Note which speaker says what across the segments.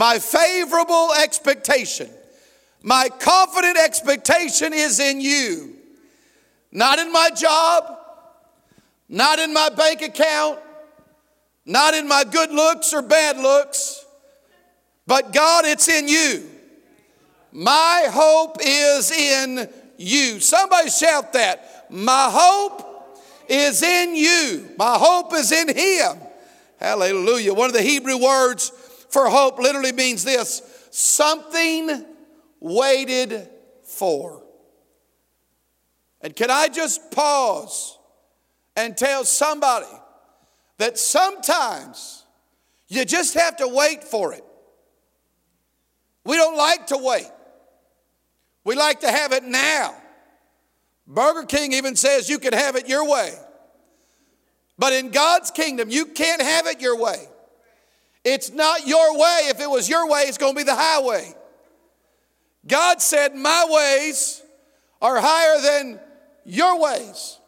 Speaker 1: My favorable expectation, my confident expectation is in you. Not in my job, not in my bank account, not in my good looks or bad looks, but God, it's in you. My hope is in you. Somebody shout that. My hope is in you. My hope is in Him. Hallelujah. One of the Hebrew words for hope literally means this something waited for. And can I just pause and tell somebody that sometimes you just have to wait for it? We don't like to wait. We like to have it now. Burger King even says you can have it your way. But in God's kingdom, you can't have it your way. It's not your way. If it was your way, it's going to be the highway. God said, My ways are higher than your ways,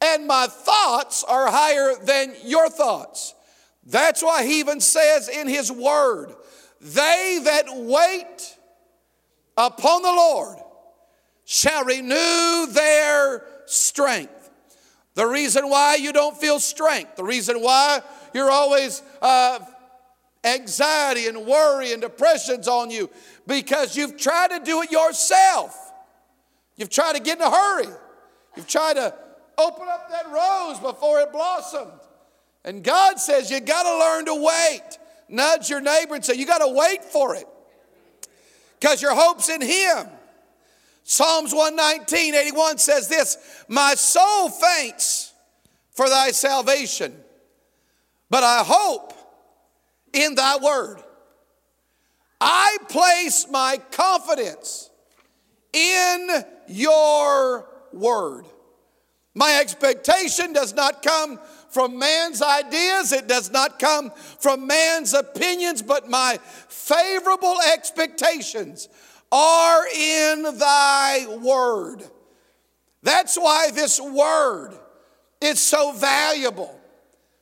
Speaker 1: and my thoughts are higher than your thoughts. That's why he even says in his word, They that wait upon the Lord shall renew their strength. The reason why you don't feel strength, the reason why you're always uh, anxiety and worry and depression's on you, because you've tried to do it yourself. You've tried to get in a hurry. You've tried to open up that rose before it blossomed. And God says you got to learn to wait. Nudge your neighbor and say, You got to wait for it because your hope's in Him. Psalms 119, 81 says this My soul faints for thy salvation, but I hope in thy word. I place my confidence in your word. My expectation does not come from man's ideas, it does not come from man's opinions, but my favorable expectations are in thy word. That's why this word is so valuable.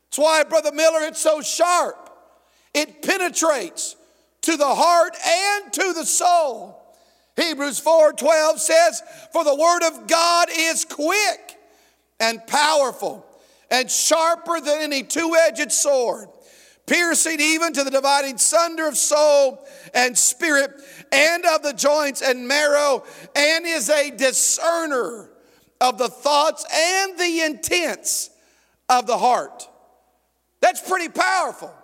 Speaker 1: That's why, Brother Miller, it's so sharp. It penetrates to the heart and to the soul. Hebrews 4:12 says, "For the word of God is quick and powerful and sharper than any two-edged sword, piercing even to the dividing sunder of soul and spirit and of the joints and marrow, and is a discerner of the thoughts and the intents of the heart. That's pretty powerful.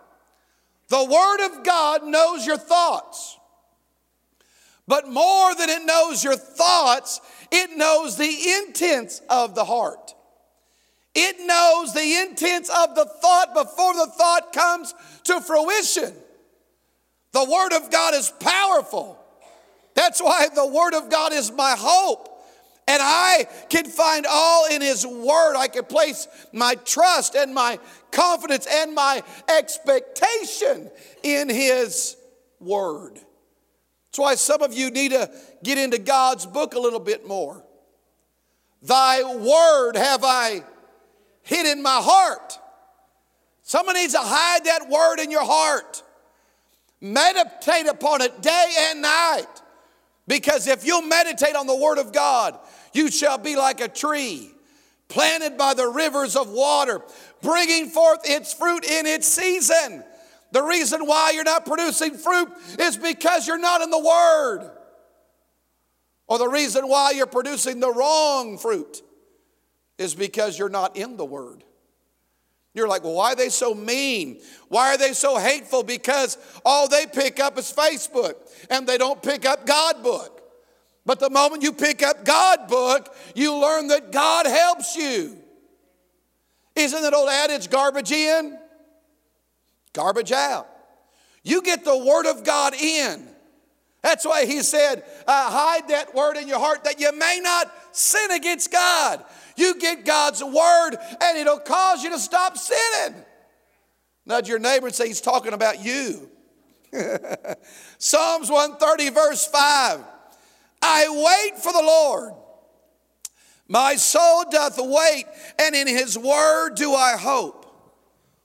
Speaker 1: The Word of God knows your thoughts. But more than it knows your thoughts, it knows the intents of the heart. It knows the intents of the thought before the thought comes to fruition. The Word of God is powerful. That's why the Word of God is my hope. And I can find all in His Word. I can place my trust and my confidence and my expectation in His Word. That's why some of you need to get into God's book a little bit more. Thy Word have I hid in my heart. Someone needs to hide that word in your heart. Meditate upon it day and night. Because if you meditate on the word of God, you shall be like a tree planted by the rivers of water, bringing forth its fruit in its season. The reason why you're not producing fruit is because you're not in the Word. Or the reason why you're producing the wrong fruit is because you're not in the Word. You're like, well, why are they so mean? Why are they so hateful? Because all they pick up is Facebook and they don't pick up God book. But the moment you pick up God book, you learn that God helps you. Isn't that old adage, garbage in, garbage out? You get the Word of God in. That's why he said, uh, hide that word in your heart that you may not sin against God. You get God's word and it'll cause you to stop sinning. Nudge your neighbor and say, He's talking about you. Psalms 130, verse 5. I wait for the Lord. My soul doth wait, and in his word do I hope.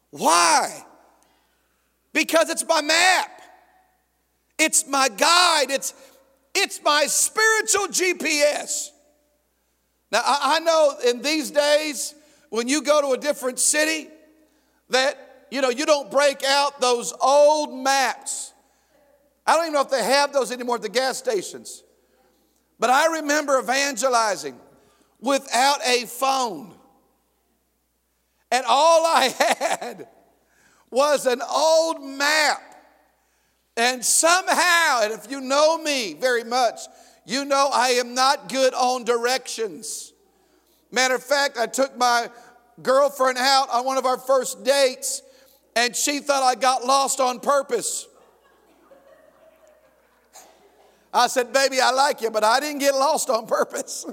Speaker 1: Why? Because it's my map. it's my guide, it's, it's my spiritual GPS. Now, I, know in these days, when you go to a different city, that, you know, you don't break out those old maps. I don't even know if they have those anymore at the gas stations. But I remember evangelizing without a phone. And all I had was an old map. And somehow, and if you know me very much, you know I am not good on directions. Matter of fact, I took my girlfriend out on one of our first dates, and she thought I got lost on purpose. I said, Baby, I like you, but I didn't get lost on purpose.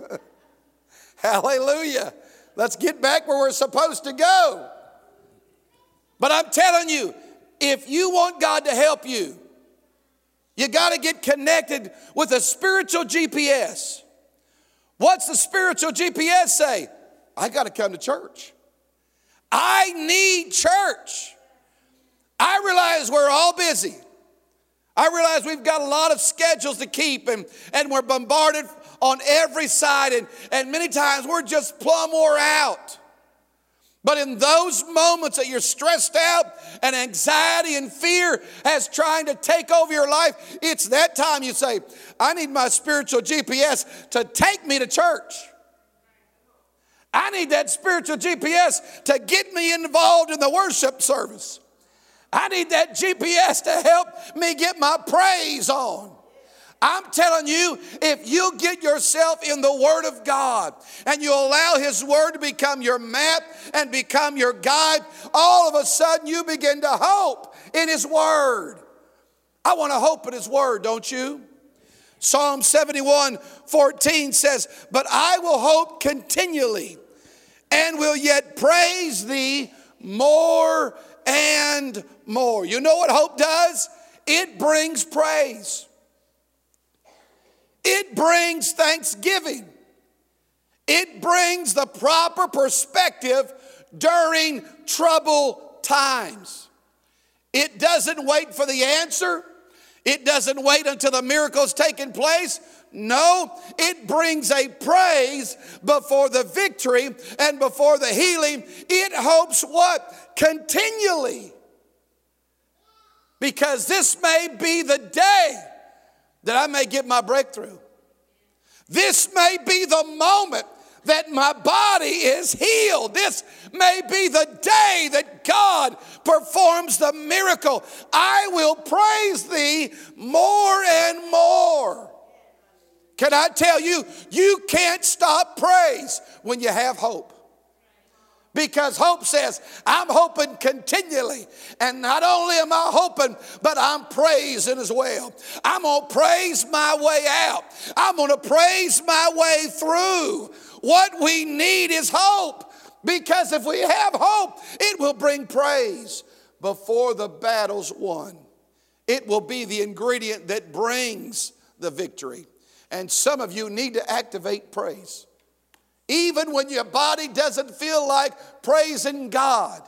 Speaker 1: Hallelujah. Let's get back where we're supposed to go. But I'm telling you, if you want God to help you, you got to get connected with a spiritual GPS. What's the spiritual GPS say? I got to come to church. I need church. I realize we're all busy. I realize we've got a lot of schedules to keep and, and we're bombarded on every side, and, and many times we're just plumb wore out. But in those moments that you're stressed out and anxiety and fear has trying to take over your life, it's that time you say, I need my spiritual GPS to take me to church. I need that spiritual GPS to get me involved in the worship service. I need that GPS to help me get my praise on. I'm telling you, if you get yourself in the Word of God and you allow His Word to become your map and become your guide, all of a sudden you begin to hope in His Word. I want to hope in His Word, don't you? Psalm 71 14 says, But I will hope continually and will yet praise Thee more and more. You know what hope does? It brings praise. It brings thanksgiving. It brings the proper perspective during trouble times. It doesn't wait for the answer. It doesn't wait until the miracle's taken place. No, it brings a praise before the victory and before the healing. It hopes what? Continually. Because this may be the day that I may get my breakthrough. This may be the moment that my body is healed. This may be the day that God performs the miracle. I will praise thee more and more. Can I tell you, you can't stop praise when you have hope. Because hope says, I'm hoping continually. And not only am I hoping, but I'm praising as well. I'm going to praise my way out, I'm going to praise my way through. What we need is hope. Because if we have hope, it will bring praise before the battle's won. It will be the ingredient that brings the victory. And some of you need to activate praise even when your body doesn't feel like praising God.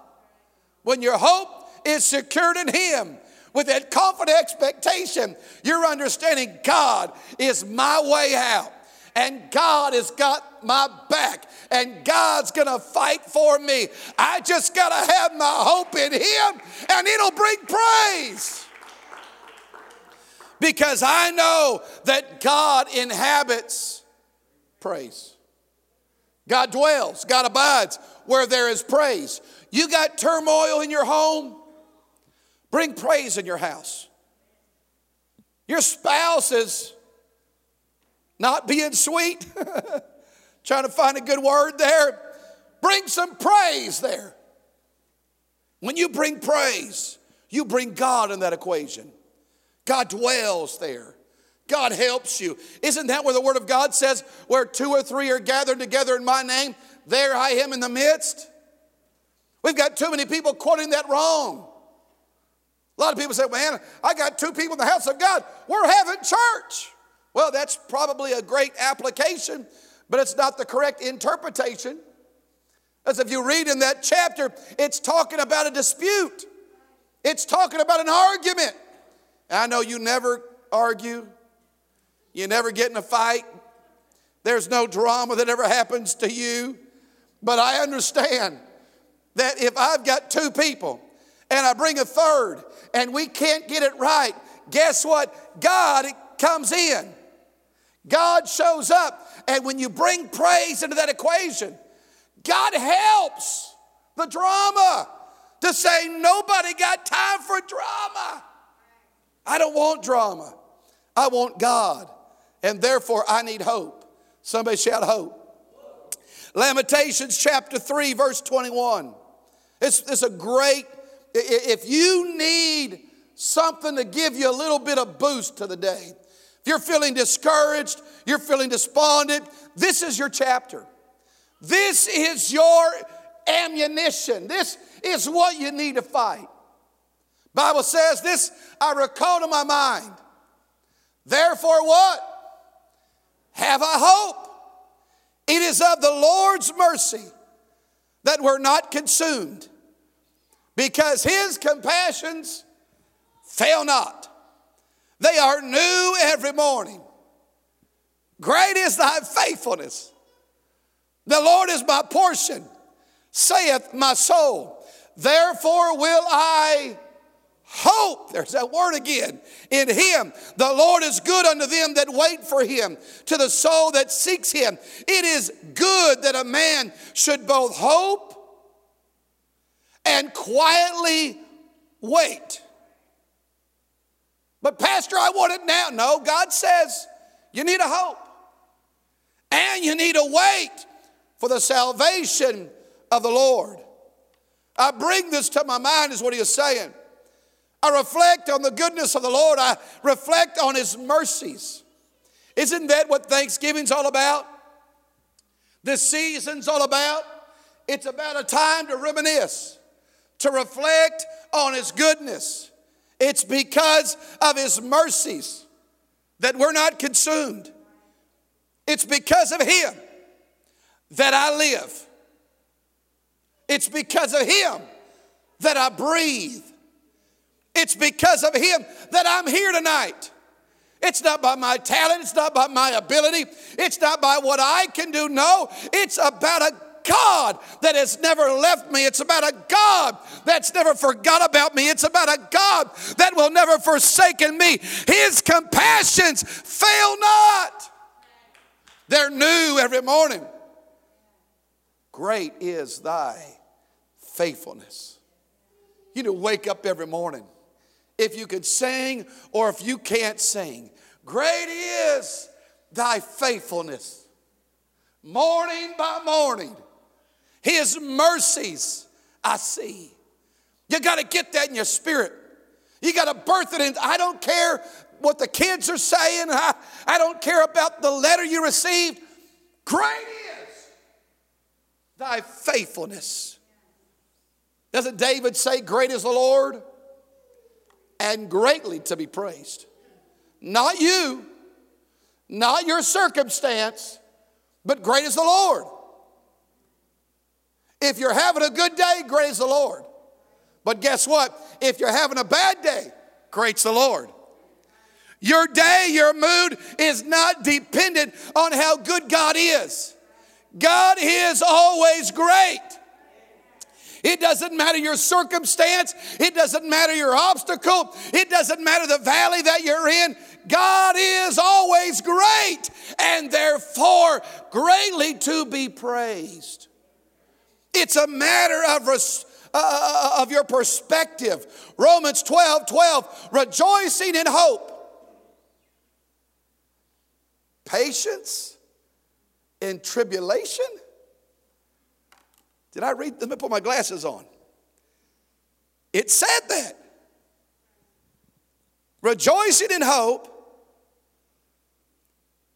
Speaker 1: When your hope is secured in Him, with that confident expectation, you're understanding God is my way out. And God has got my back, and God's gonna fight for me. I just gotta have my hope in Him, and it'll bring praise. Because I know that God inhabits praise. God dwells, God abides where there is praise. You got turmoil in your home, bring praise in your house. Your spouse is not being sweet, trying to find a good word there. Bring some praise there. When you bring praise, you bring God in that equation. God dwells there. God helps you. Isn't that where the Word of God says, where two or three are gathered together in my name, there I am in the midst? We've got too many people quoting that wrong. A lot of people say, man, I got two people in the house of God. We're having church. Well, that's probably a great application, but it's not the correct interpretation. As if you read in that chapter, it's talking about a dispute, it's talking about an argument. I know you never argue. You never get in a fight. There's no drama that ever happens to you. But I understand that if I've got two people and I bring a third and we can't get it right, guess what? God comes in. God shows up. And when you bring praise into that equation, God helps the drama to say, nobody got time for drama. I don't want drama. I want God. And therefore, I need hope. Somebody shout hope. Lamentations chapter 3, verse 21. It's, it's a great, if you need something to give you a little bit of boost to the day, if you're feeling discouraged, you're feeling despondent, this is your chapter. This is your ammunition. This is what you need to fight. Bible says this I recall to my mind. Therefore what? Have I hope? It is of the Lord's mercy that we're not consumed because his compassions fail not. They are new every morning. Great is thy faithfulness. The Lord is my portion, saith my soul. Therefore will I hope. There's that word again. In him. The Lord is good unto them that wait for him, to the soul that seeks him. It is good that a man should both hope and quietly wait. But, Pastor, I want it now. No, God says you need a hope and you need to wait for the salvation of the Lord. I bring this to my mind, is what he is saying. I reflect on the goodness of the Lord, I reflect on his mercies. Isn't that what Thanksgiving's all about? This season's all about? It's about a time to reminisce, to reflect on his goodness. It's because of his mercies that we're not consumed. It's because of him that I live. It's because of him that I breathe. It's because of him that I'm here tonight. It's not by my talent, it's not by my ability, it's not by what I can do. No, it's about a God that has never left me. It's about a God that's never forgot about me. It's about a God that will never forsaken me. His compassions fail not. They're new every morning. Great is thy faithfulness. You need to wake up every morning. If you could sing or if you can't sing, great is thy faithfulness. Morning by morning, his mercies I see. You got to get that in your spirit. You got to birth it in. I don't care what the kids are saying. I, I don't care about the letter you received. Great is thy faithfulness. Doesn't David say, Great is the Lord and greatly to be praised? Not you, not your circumstance, but great is the Lord. If you're having a good day, great is the Lord. But guess what? If you're having a bad day, great's the Lord. Your day, your mood is not dependent on how good God is. God is always great. It doesn't matter your circumstance. It doesn't matter your obstacle. It doesn't matter the valley that you're in. God is always great and therefore greatly to be praised. It's a matter of, uh, uh, uh, of your perspective. Romans 12 12, rejoicing in hope, patience in tribulation. Did I read? Let me put my glasses on. It said that. Rejoicing in hope,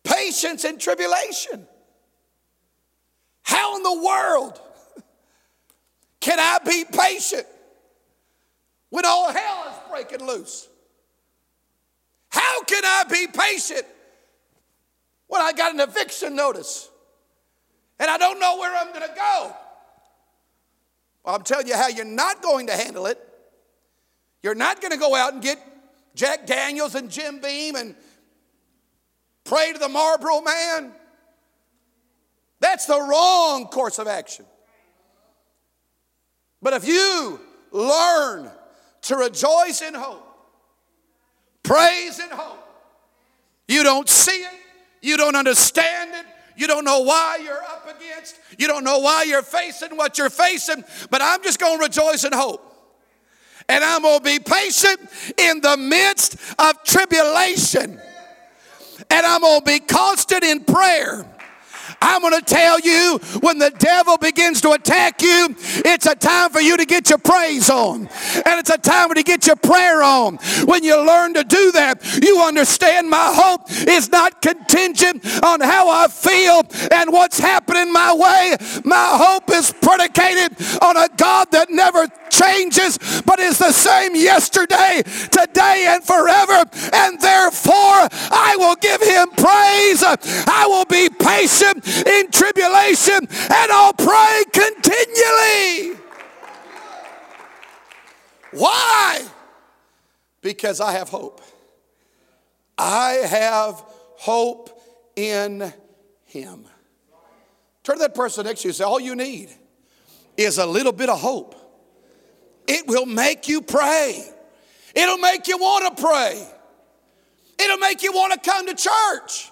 Speaker 1: patience in tribulation. How in the world can I be patient when all hell is breaking loose? How can I be patient when I got an eviction notice and I don't know where I'm going to go? Well, I'm telling you how you're not going to handle it. You're not going to go out and get Jack Daniels and Jim Beam and pray to the Marlboro man. That's the wrong course of action. But if you learn to rejoice in hope, praise in hope, you don't see it, you don't understand it, you don't know why you're up against, you don't know why you're facing what you're facing, but I'm just going to rejoice in hope. And I'm going to be patient in the midst of tribulation. And I'm going to be constant in prayer. I'm going to tell you when the devil begins to attack you, it's a time for you to get your praise on. And it's a time to get your prayer on. When you learn to do that, you understand my hope is not contingent on how I feel and what's happening my way. My hope is predicated on a God that never changes, but is the same yesterday, today, and forever. And therefore, I will give him praise. I will be patient in tribulation, and I'll pray continually. Why? Because I have hope. I have hope in him. Turn to that person next to you and say, All you need is a little bit of hope. It will make you pray. It'll make you want to pray. It'll make you want to come to church.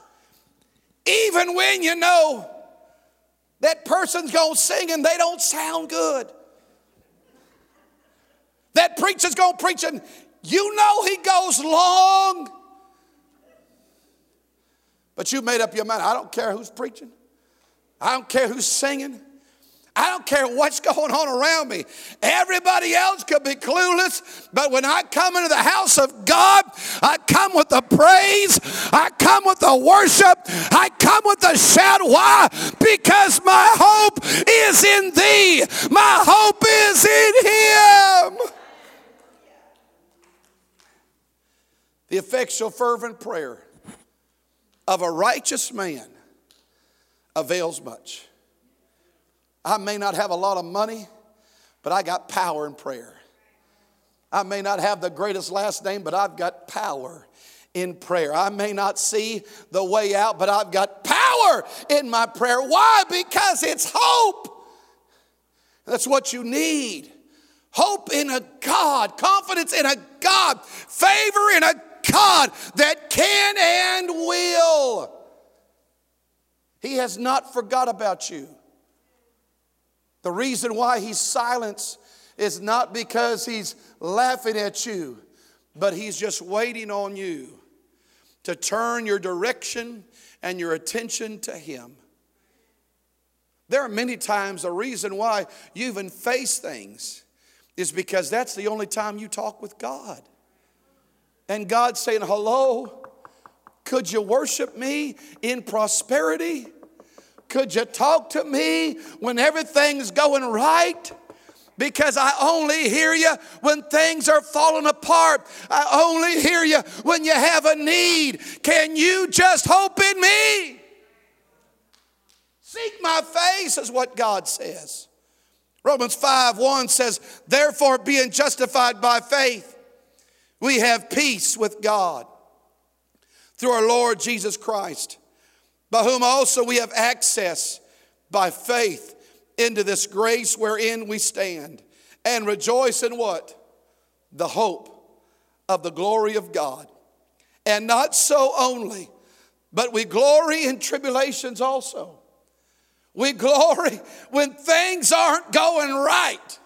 Speaker 1: Even when you know that person's going to sing and they don't sound good. That preacher's going to preach and you know he goes long. But you made up your mind. I don't care who's preaching. I don't care who's singing. I don't care what's going on around me. Everybody else could be clueless, but when I come into the house of God, I come with the praise, I come with the worship, I come with the shout. Why? Because my hope is in thee, my hope is in him. The effectual, fervent prayer of a righteous man avails much. I may not have a lot of money, but I got power in prayer. I may not have the greatest last name, but I've got power in prayer. I may not see the way out, but I've got power in my prayer. Why? Because it's hope. That's what you need. Hope in a God, confidence in a God, favor in a God that can and will. He has not forgot about you. The reason why he's silent is not because he's laughing at you, but he's just waiting on you to turn your direction and your attention to him. There are many times the reason why you even face things is because that's the only time you talk with God. And God's saying, Hello, could you worship me in prosperity? Could you talk to me when everything's going right? Because I only hear you when things are falling apart. I only hear you when you have a need. Can you just hope in me? Seek my face, is what God says. Romans 5 1 says, Therefore, being justified by faith, we have peace with God through our Lord Jesus Christ by whom also we have access by faith into this grace wherein we stand and rejoice in what? The hope of the glory of God. And not so only, but we glory in tribulations also. We glory when things aren't going right.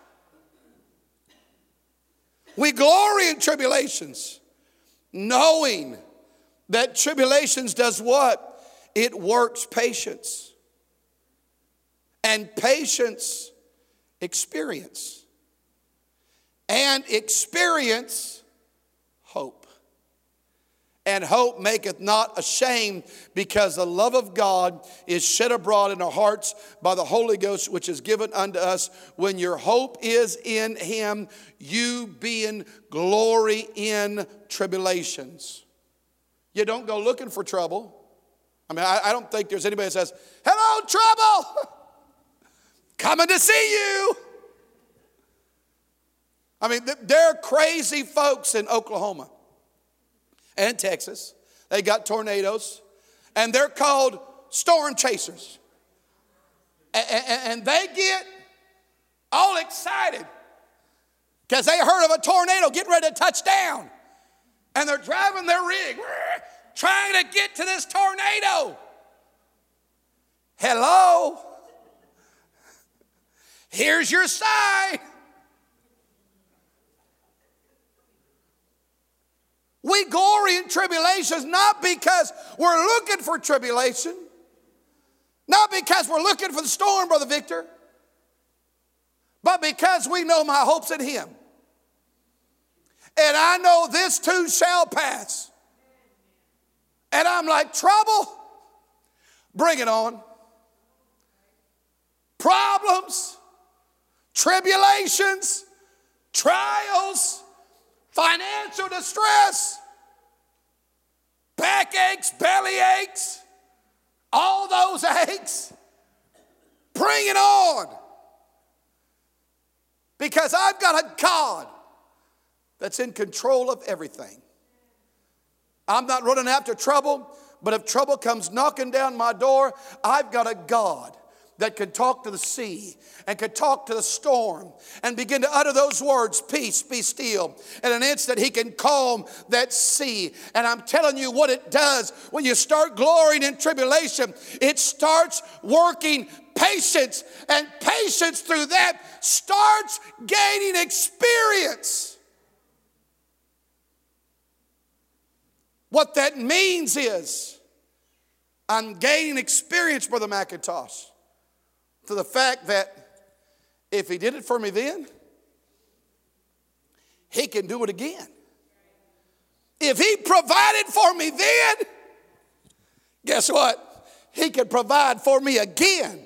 Speaker 1: We glory in tribulations, knowing that tribulations does what? It works patience. And patience, experience. And experience, hope. And hope maketh not ashamed, because the love of God is shed abroad in our hearts by the Holy Ghost, which is given unto us. When your hope is in Him, you being glory in tribulations. You don't go looking for trouble. I mean, I, I don't think there's anybody that says, Hello, trouble! Coming to see you. I mean, there are crazy folks in Oklahoma. and Texas. They got tornadoes, and they're called storm chasers. And they get all excited because they heard of a tornado getting ready to touch down. And they're driving their rig, trying to get to this tornado. Hello? Here's your sign. We glory in tribulations not because we're looking for tribulation, not because we're looking for the storm, Brother Victor, but because we know my hope's in Him. And I know this too shall pass. And I'm like, trouble? Bring it on. Problems, tribulations, trials, financial distress, backaches, belly aches, all those aches. Bring it on. Because I've got a God that's in control of everything. I'm not running after trouble, but if trouble comes knocking down my door, I've got a God that can talk to the sea and can talk to the storm and begin to utter those words, peace, be still. In an instant, he can calm that sea. And I'm telling you what it does when you start glorying in tribulation, it starts working patience, and patience through that starts gaining experience. What that means is, I'm gaining experience, Brother McIntosh, to the fact that if He did it for me then, He can do it again. If He provided for me then, guess what? He can provide for me again.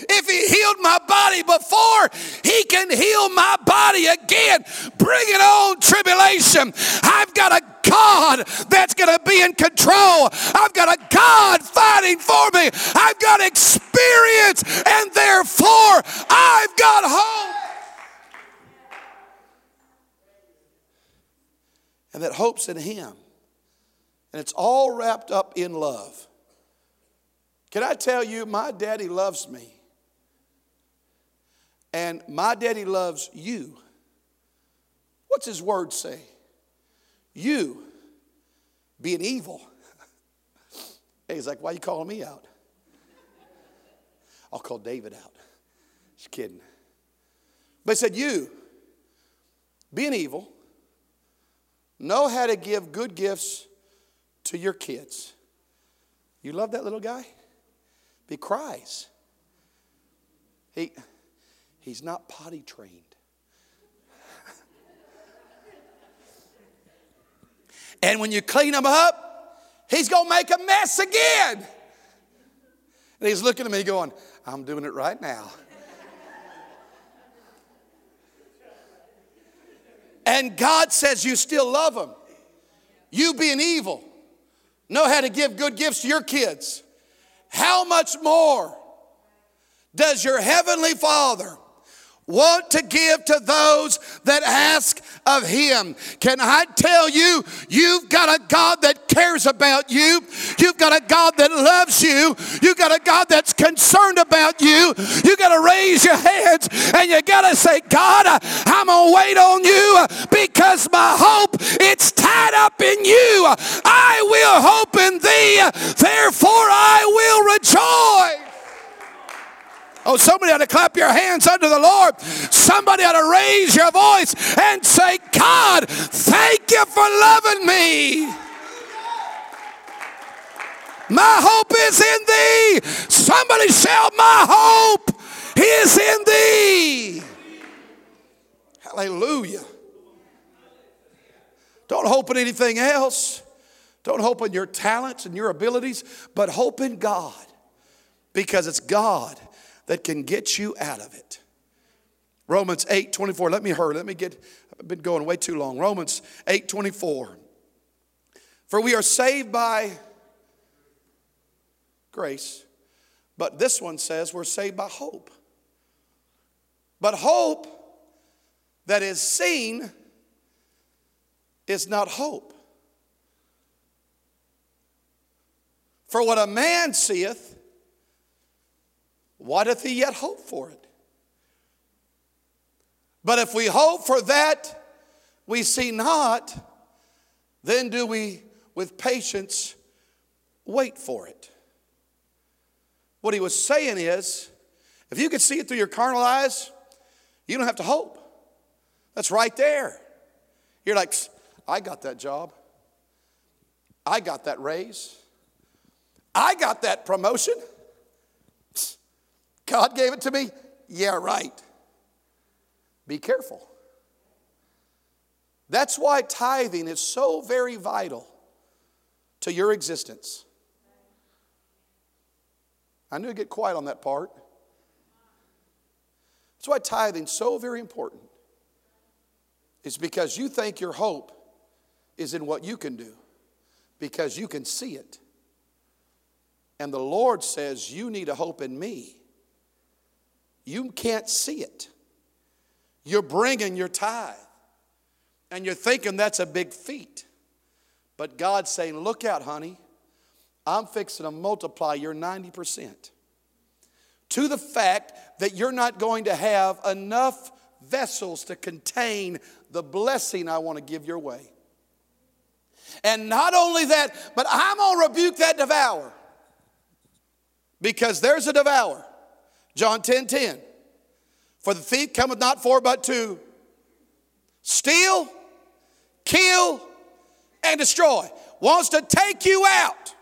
Speaker 1: If He healed my body before, He can heal my body again. Bring it on, tribulation. I've got a God that's going to be in control. I've got a God fighting for me. I've got experience, and therefore I've got hope. And that hope's in Him. And it's all wrapped up in love. Can I tell you, my daddy loves me. And my daddy loves you. What's his word say? You being evil. he's like, why are you calling me out? I'll call David out. Just kidding. But he said, You being evil, know how to give good gifts to your kids. You love that little guy? He cries. He He's not potty trained. And when you clean him up, he's going to make a mess again. And he's looking at me going, I'm doing it right now. and God says you still love him. You being evil, know how to give good gifts to your kids. How much more does your heavenly Father want to give to those that ask of him. Can I tell you, you've got a God that cares about you. You've got a God that loves you. You've got a God that's concerned about you. You got to raise your hands and you got to say, God, I'm going to wait on you because my hope it's tied up in you. I will hope in thee. Therefore I will rejoice. Oh, somebody ought to clap your hands unto the Lord. Somebody ought to raise your voice and say, God, thank you for loving me. My hope is in thee. Somebody shout, My hope is in thee. Hallelujah. Don't hope in anything else. Don't hope in your talents and your abilities, but hope in God because it's God that can get you out of it. Romans 8 24. Let me hurry. Let me get, I've been going way too long. Romans 8 24. For we are saved by grace, but this one says we're saved by hope. But hope that is seen is not hope. For what a man seeth, why doth he yet hope for it? But if we hope for that we see not, then do we with patience wait for it. What he was saying is, if you could see it through your carnal eyes, you don't have to hope. That's right there. You're like, I got that job. I got that raise. I got that promotion. God gave it to me. Yeah, right. Be careful. That's why tithing is so very vital to your existence. I knew to get quiet on that part. That's why tithing is so very important. It's because you think your hope is in what you can do, because you can see it. And the Lord says, You need a hope in me. You can't see it. You're bringing your tithe, and you're thinking that's a big feat. But God's saying, Look out, honey. I'm fixing to multiply your 90% to the fact that you're not going to have enough vessels to contain the blessing I want to give your way. And not only that, but I'm going to rebuke that devourer because there's a devourer. John 10 10. For the thief cometh not for but to steal, kill, and destroy. Wants to take you out.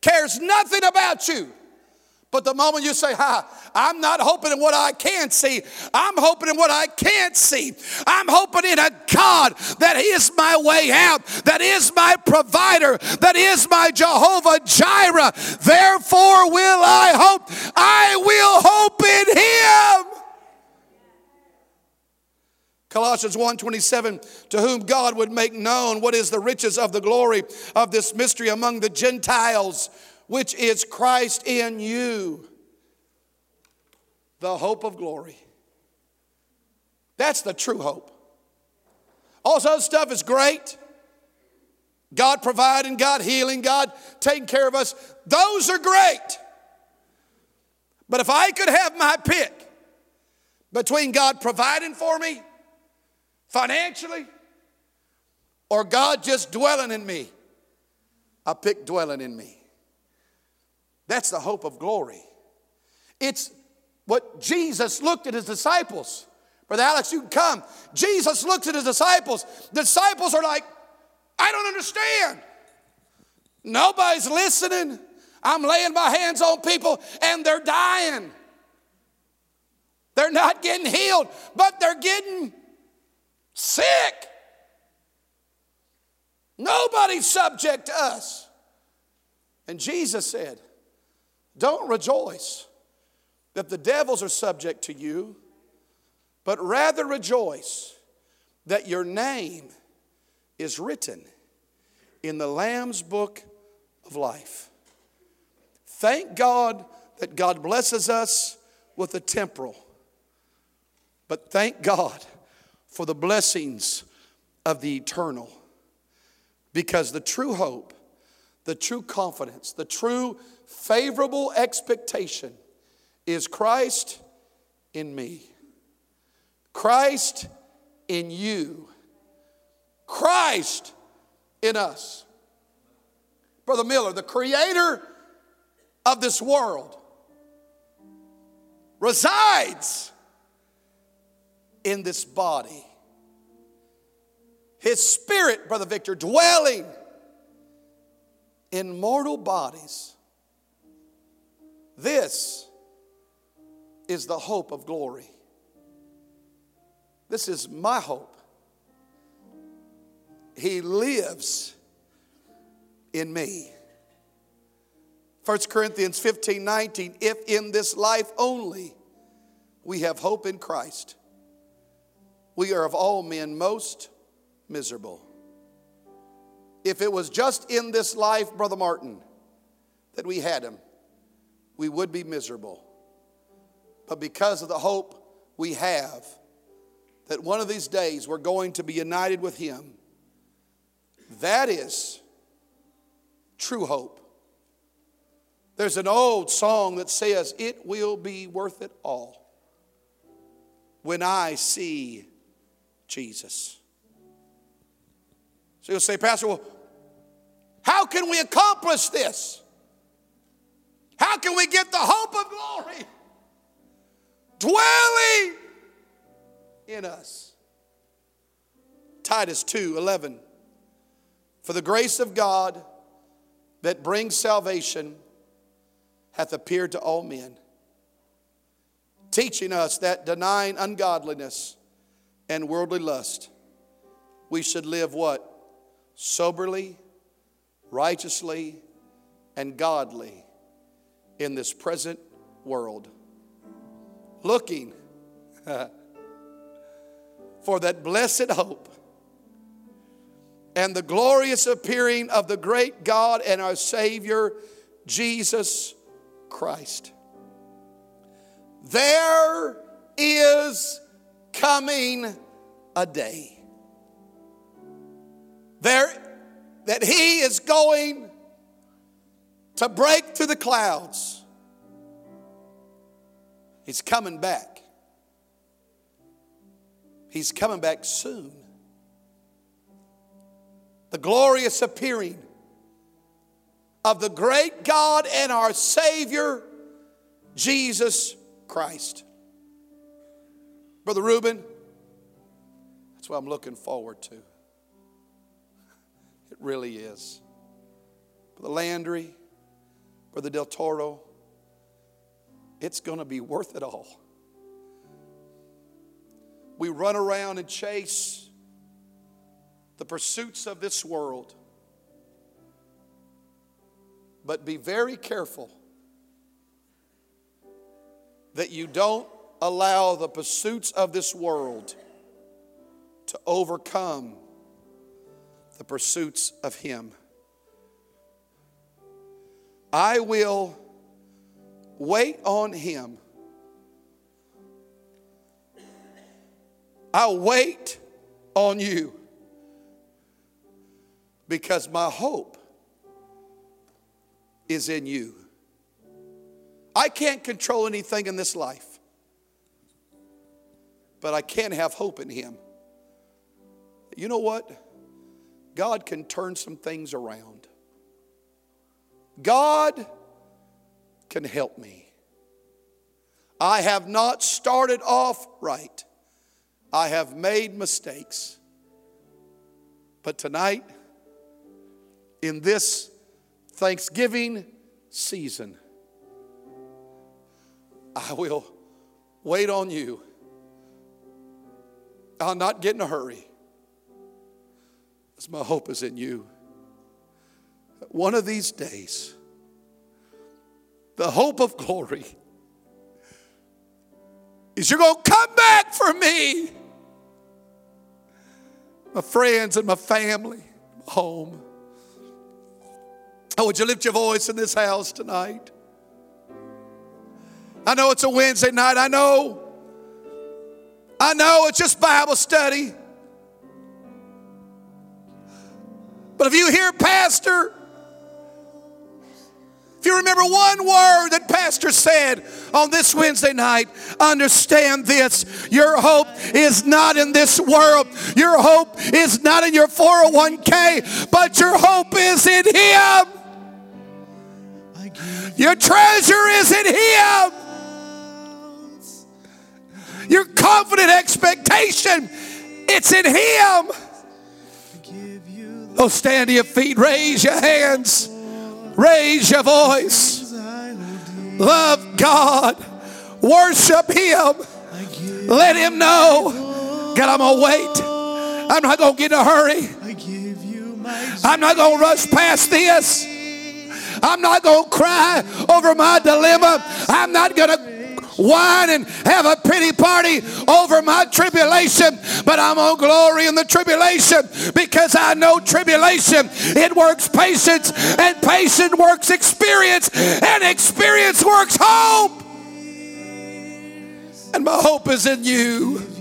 Speaker 1: Cares nothing about you. But the moment you say, Hi, I'm not hoping in what I can see, I'm hoping in what I can't see. I'm hoping in a God that is my way out, that is my provider, that is my Jehovah Jireh. Therefore, will I hope. I will hope in Him. Colossians 1:27 to whom God would make known what is the riches of the glory of this mystery among the Gentiles which is Christ in you, the hope of glory. That's the true hope. All this other stuff is great. God providing, God healing, God taking care of us. Those are great. But if I could have my pick between God providing for me financially or God just dwelling in me, I pick dwelling in me. That's the hope of glory. It's what Jesus looked at his disciples. Brother Alex, you can come. Jesus looks at his disciples. The disciples are like, I don't understand. Nobody's listening. I'm laying my hands on people and they're dying. They're not getting healed, but they're getting sick. Nobody's subject to us. And Jesus said, don't rejoice that the devils are subject to you, but rather rejoice that your name is written in the Lamb's book of life. Thank God that God blesses us with the temporal, but thank God for the blessings of the eternal. Because the true hope, the true confidence, the true favorable expectation is Christ in me, Christ in you, Christ in us. Brother Miller, the creator of this world, resides in this body. His spirit, Brother Victor, dwelling in mortal bodies this is the hope of glory. This is my hope. He lives in me. 1 Corinthians 15 19, if in this life only we have hope in Christ, we are of all men most miserable. If it was just in this life, Brother Martin, that we had him, we would be miserable. But because of the hope we have, that one of these days we're going to be united with Him, that is true hope. There's an old song that says, It will be worth it all when I see Jesus. So you'll say, Pastor, well, how can we accomplish this? How can we get the hope of glory dwelling in us? Titus 2 11. For the grace of God that brings salvation hath appeared to all men, teaching us that denying ungodliness and worldly lust, we should live what? Soberly, righteously, and godly in this present world. Looking for that blessed hope and the glorious appearing of the great God and our Savior, Jesus Christ. There is coming a day. There that he is going to break through the clouds. He's coming back. He's coming back soon. The glorious appearing of the great God and our Savior, Jesus Christ. Brother Reuben, that's what I'm looking forward to. It really is. Brother Landry, Brother Del Toro, it's going to be worth it all. We run around and chase the pursuits of this world. But be very careful that you don't allow the pursuits of this world to overcome the pursuits of Him. I will wait on Him. I'll wait on you because my hope is in you. I can't control anything in this life, but I can have hope in Him. You know what? God can turn some things around. God can help me. I have not started off right. I have made mistakes. But tonight, in this Thanksgiving season, I will wait on you. I'll not get in a hurry, as my hope is in you. One of these days, the hope of glory is you're going to come back for me. My friends and my family, home. Oh, would you lift your voice in this house tonight? I know it's a Wednesday night. I know. I know it's just Bible study. But if you hear Pastor, if you remember one word that Pastor said on this Wednesday night, understand this. Your hope is not in this world. Your hope is not in your 401k, but your hope is in Him. Your treasure is in Him. Your confident expectation, it's in Him. Oh, stand to your feet, raise your hands. Raise your voice. Love God. Worship Him. Let Him know. God, I'm going to wait. I'm not going to get in a hurry. I'm not going to rush past this. I'm not going to cry over my dilemma. I'm not going to whine and have a pity party over my tribulation, but I'm on glory in the tribulation because I know tribulation, it works patience, and patience works experience, and experience works hope. And my hope is in you.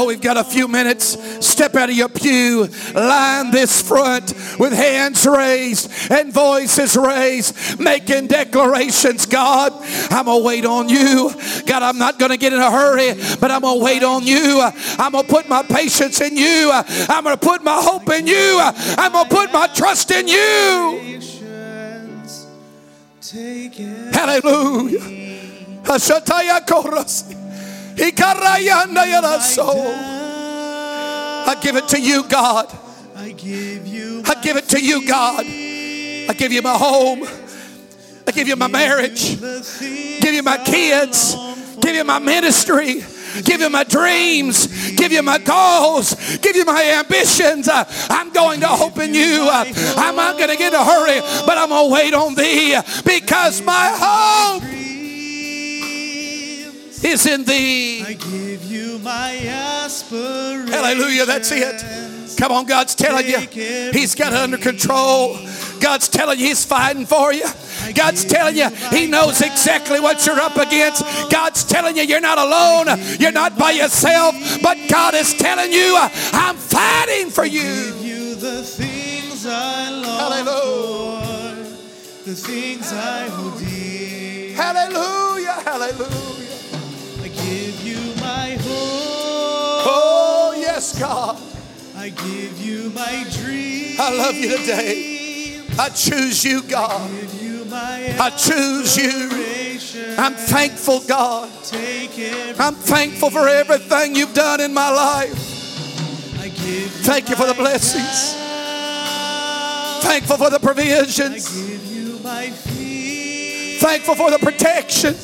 Speaker 1: Oh, we've got a few minutes. Step out of your pew, line this front with hands raised and voices raised, making declarations. God, I'm going to wait on you. God, I'm not going to get in a hurry, but I'm going to wait on you. I'm going to put my patience in you. I'm going to put my hope in you. I'm going to put my trust in you. Hallelujah. I give it to you, God. I give you. I give it to you, God. I give you my home. I give you my marriage. Give you my kids. Give you my ministry. Give you my dreams. Give you my goals. Give you my ambitions. I'm going to hope in you. I'm not going to get in a hurry, but I'm going to wait on thee because my hope is in thee. I give you my aspiration. Hallelujah. That's it. Come on, God's telling you. He's got it under control. God's telling you He's fighting for you. God's telling you He knows exactly what you're up against. God's telling you you're not alone. You're not by yourself. But God is telling you, I'm fighting for you. The things I long Hallelujah. the things I hold dear. Hallelujah, hallelujah yes, God. I give you my dream. I love you today. I choose you, God. I choose you. I'm thankful, God. I'm thankful for everything you've done in my life. Thank you for the blessings. Thankful for the provisions. Thankful for the protection.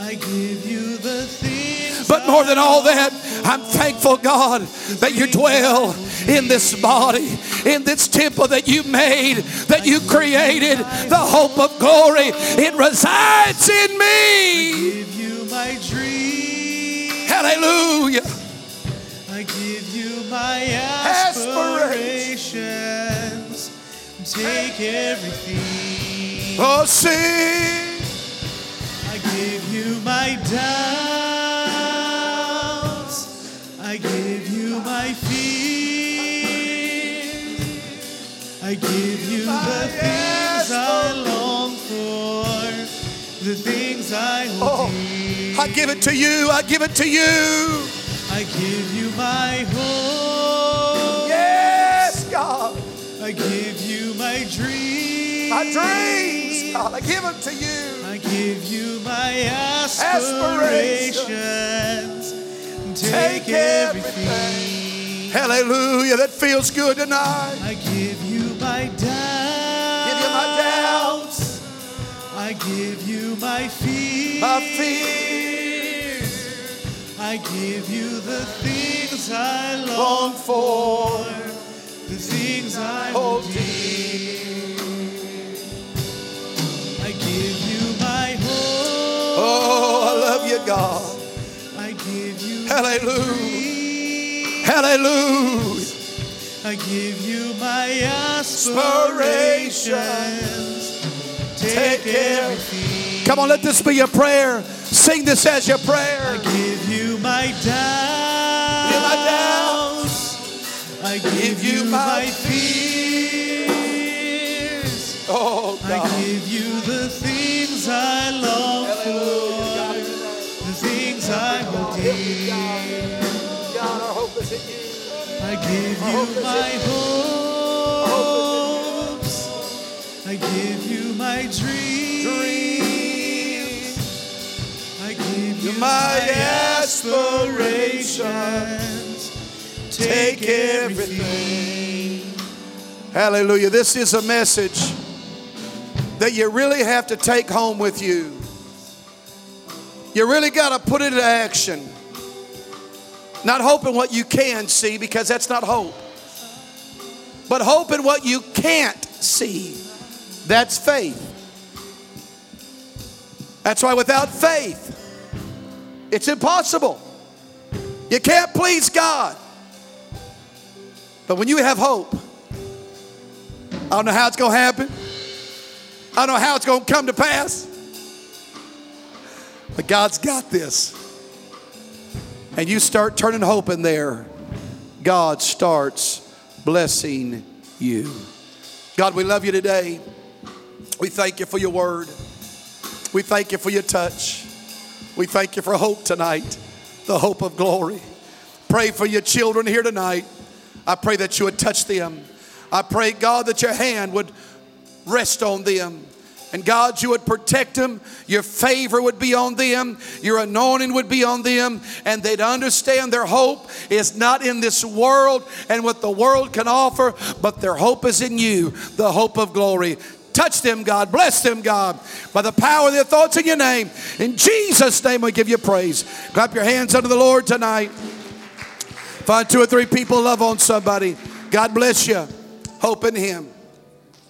Speaker 1: I give you the things. But more than all that, I'm thankful, God, that you dwell in this body, in this temple that you made, that you created, the hope of glory. It resides in me. I give you my dream. Hallelujah. I give you my aspirations. Take everything. Oh, sing I give you my doubts. I give you the things I long for, the things I oh, I give it to you. I give it to you. I give you my hope. Yes, God. I give you my dreams. My dreams, God. I give them to you. I give you my aspirations. Take everything. Hallelujah. That feels good tonight. I give you my doubts. Give you my doubts. I give you my fears. My fears. I give you the things I long for. The things I hold dear. I give you my hope. Oh, I love you, God. I give you Hallelujah. Hallelujah. I give you my aspirations. Take everything. Come on, let this be your prayer. Sing this as your prayer. I give you my doubts. My doubts. I give you my fears. Oh, God. I give you the things I long I give you my hopes. I give you my dreams. I give you my aspirations. Take everything. Hallelujah. This is a message that you really have to take home with you. You really got to put it into action. Not hoping what you can see because that's not hope. But hoping what you can't see. That's faith. That's why without faith, it's impossible. You can't please God. But when you have hope, I don't know how it's going to happen. I don't know how it's going to come to pass. But God's got this. And you start turning hope in there, God starts blessing you. God, we love you today. We thank you for your word. We thank you for your touch. We thank you for hope tonight, the hope of glory. Pray for your children here tonight. I pray that you would touch them. I pray, God, that your hand would rest on them. And God, you would protect them. Your favor would be on them. Your anointing would be on them. And they'd understand their hope is not in this world and what the world can offer, but their hope is in you, the hope of glory. Touch them, God. Bless them, God, by the power of their thoughts in your name. In Jesus' name, we give you praise. Clap your hands unto the Lord tonight. Find two or three people, love on somebody. God bless you. Hope in Him.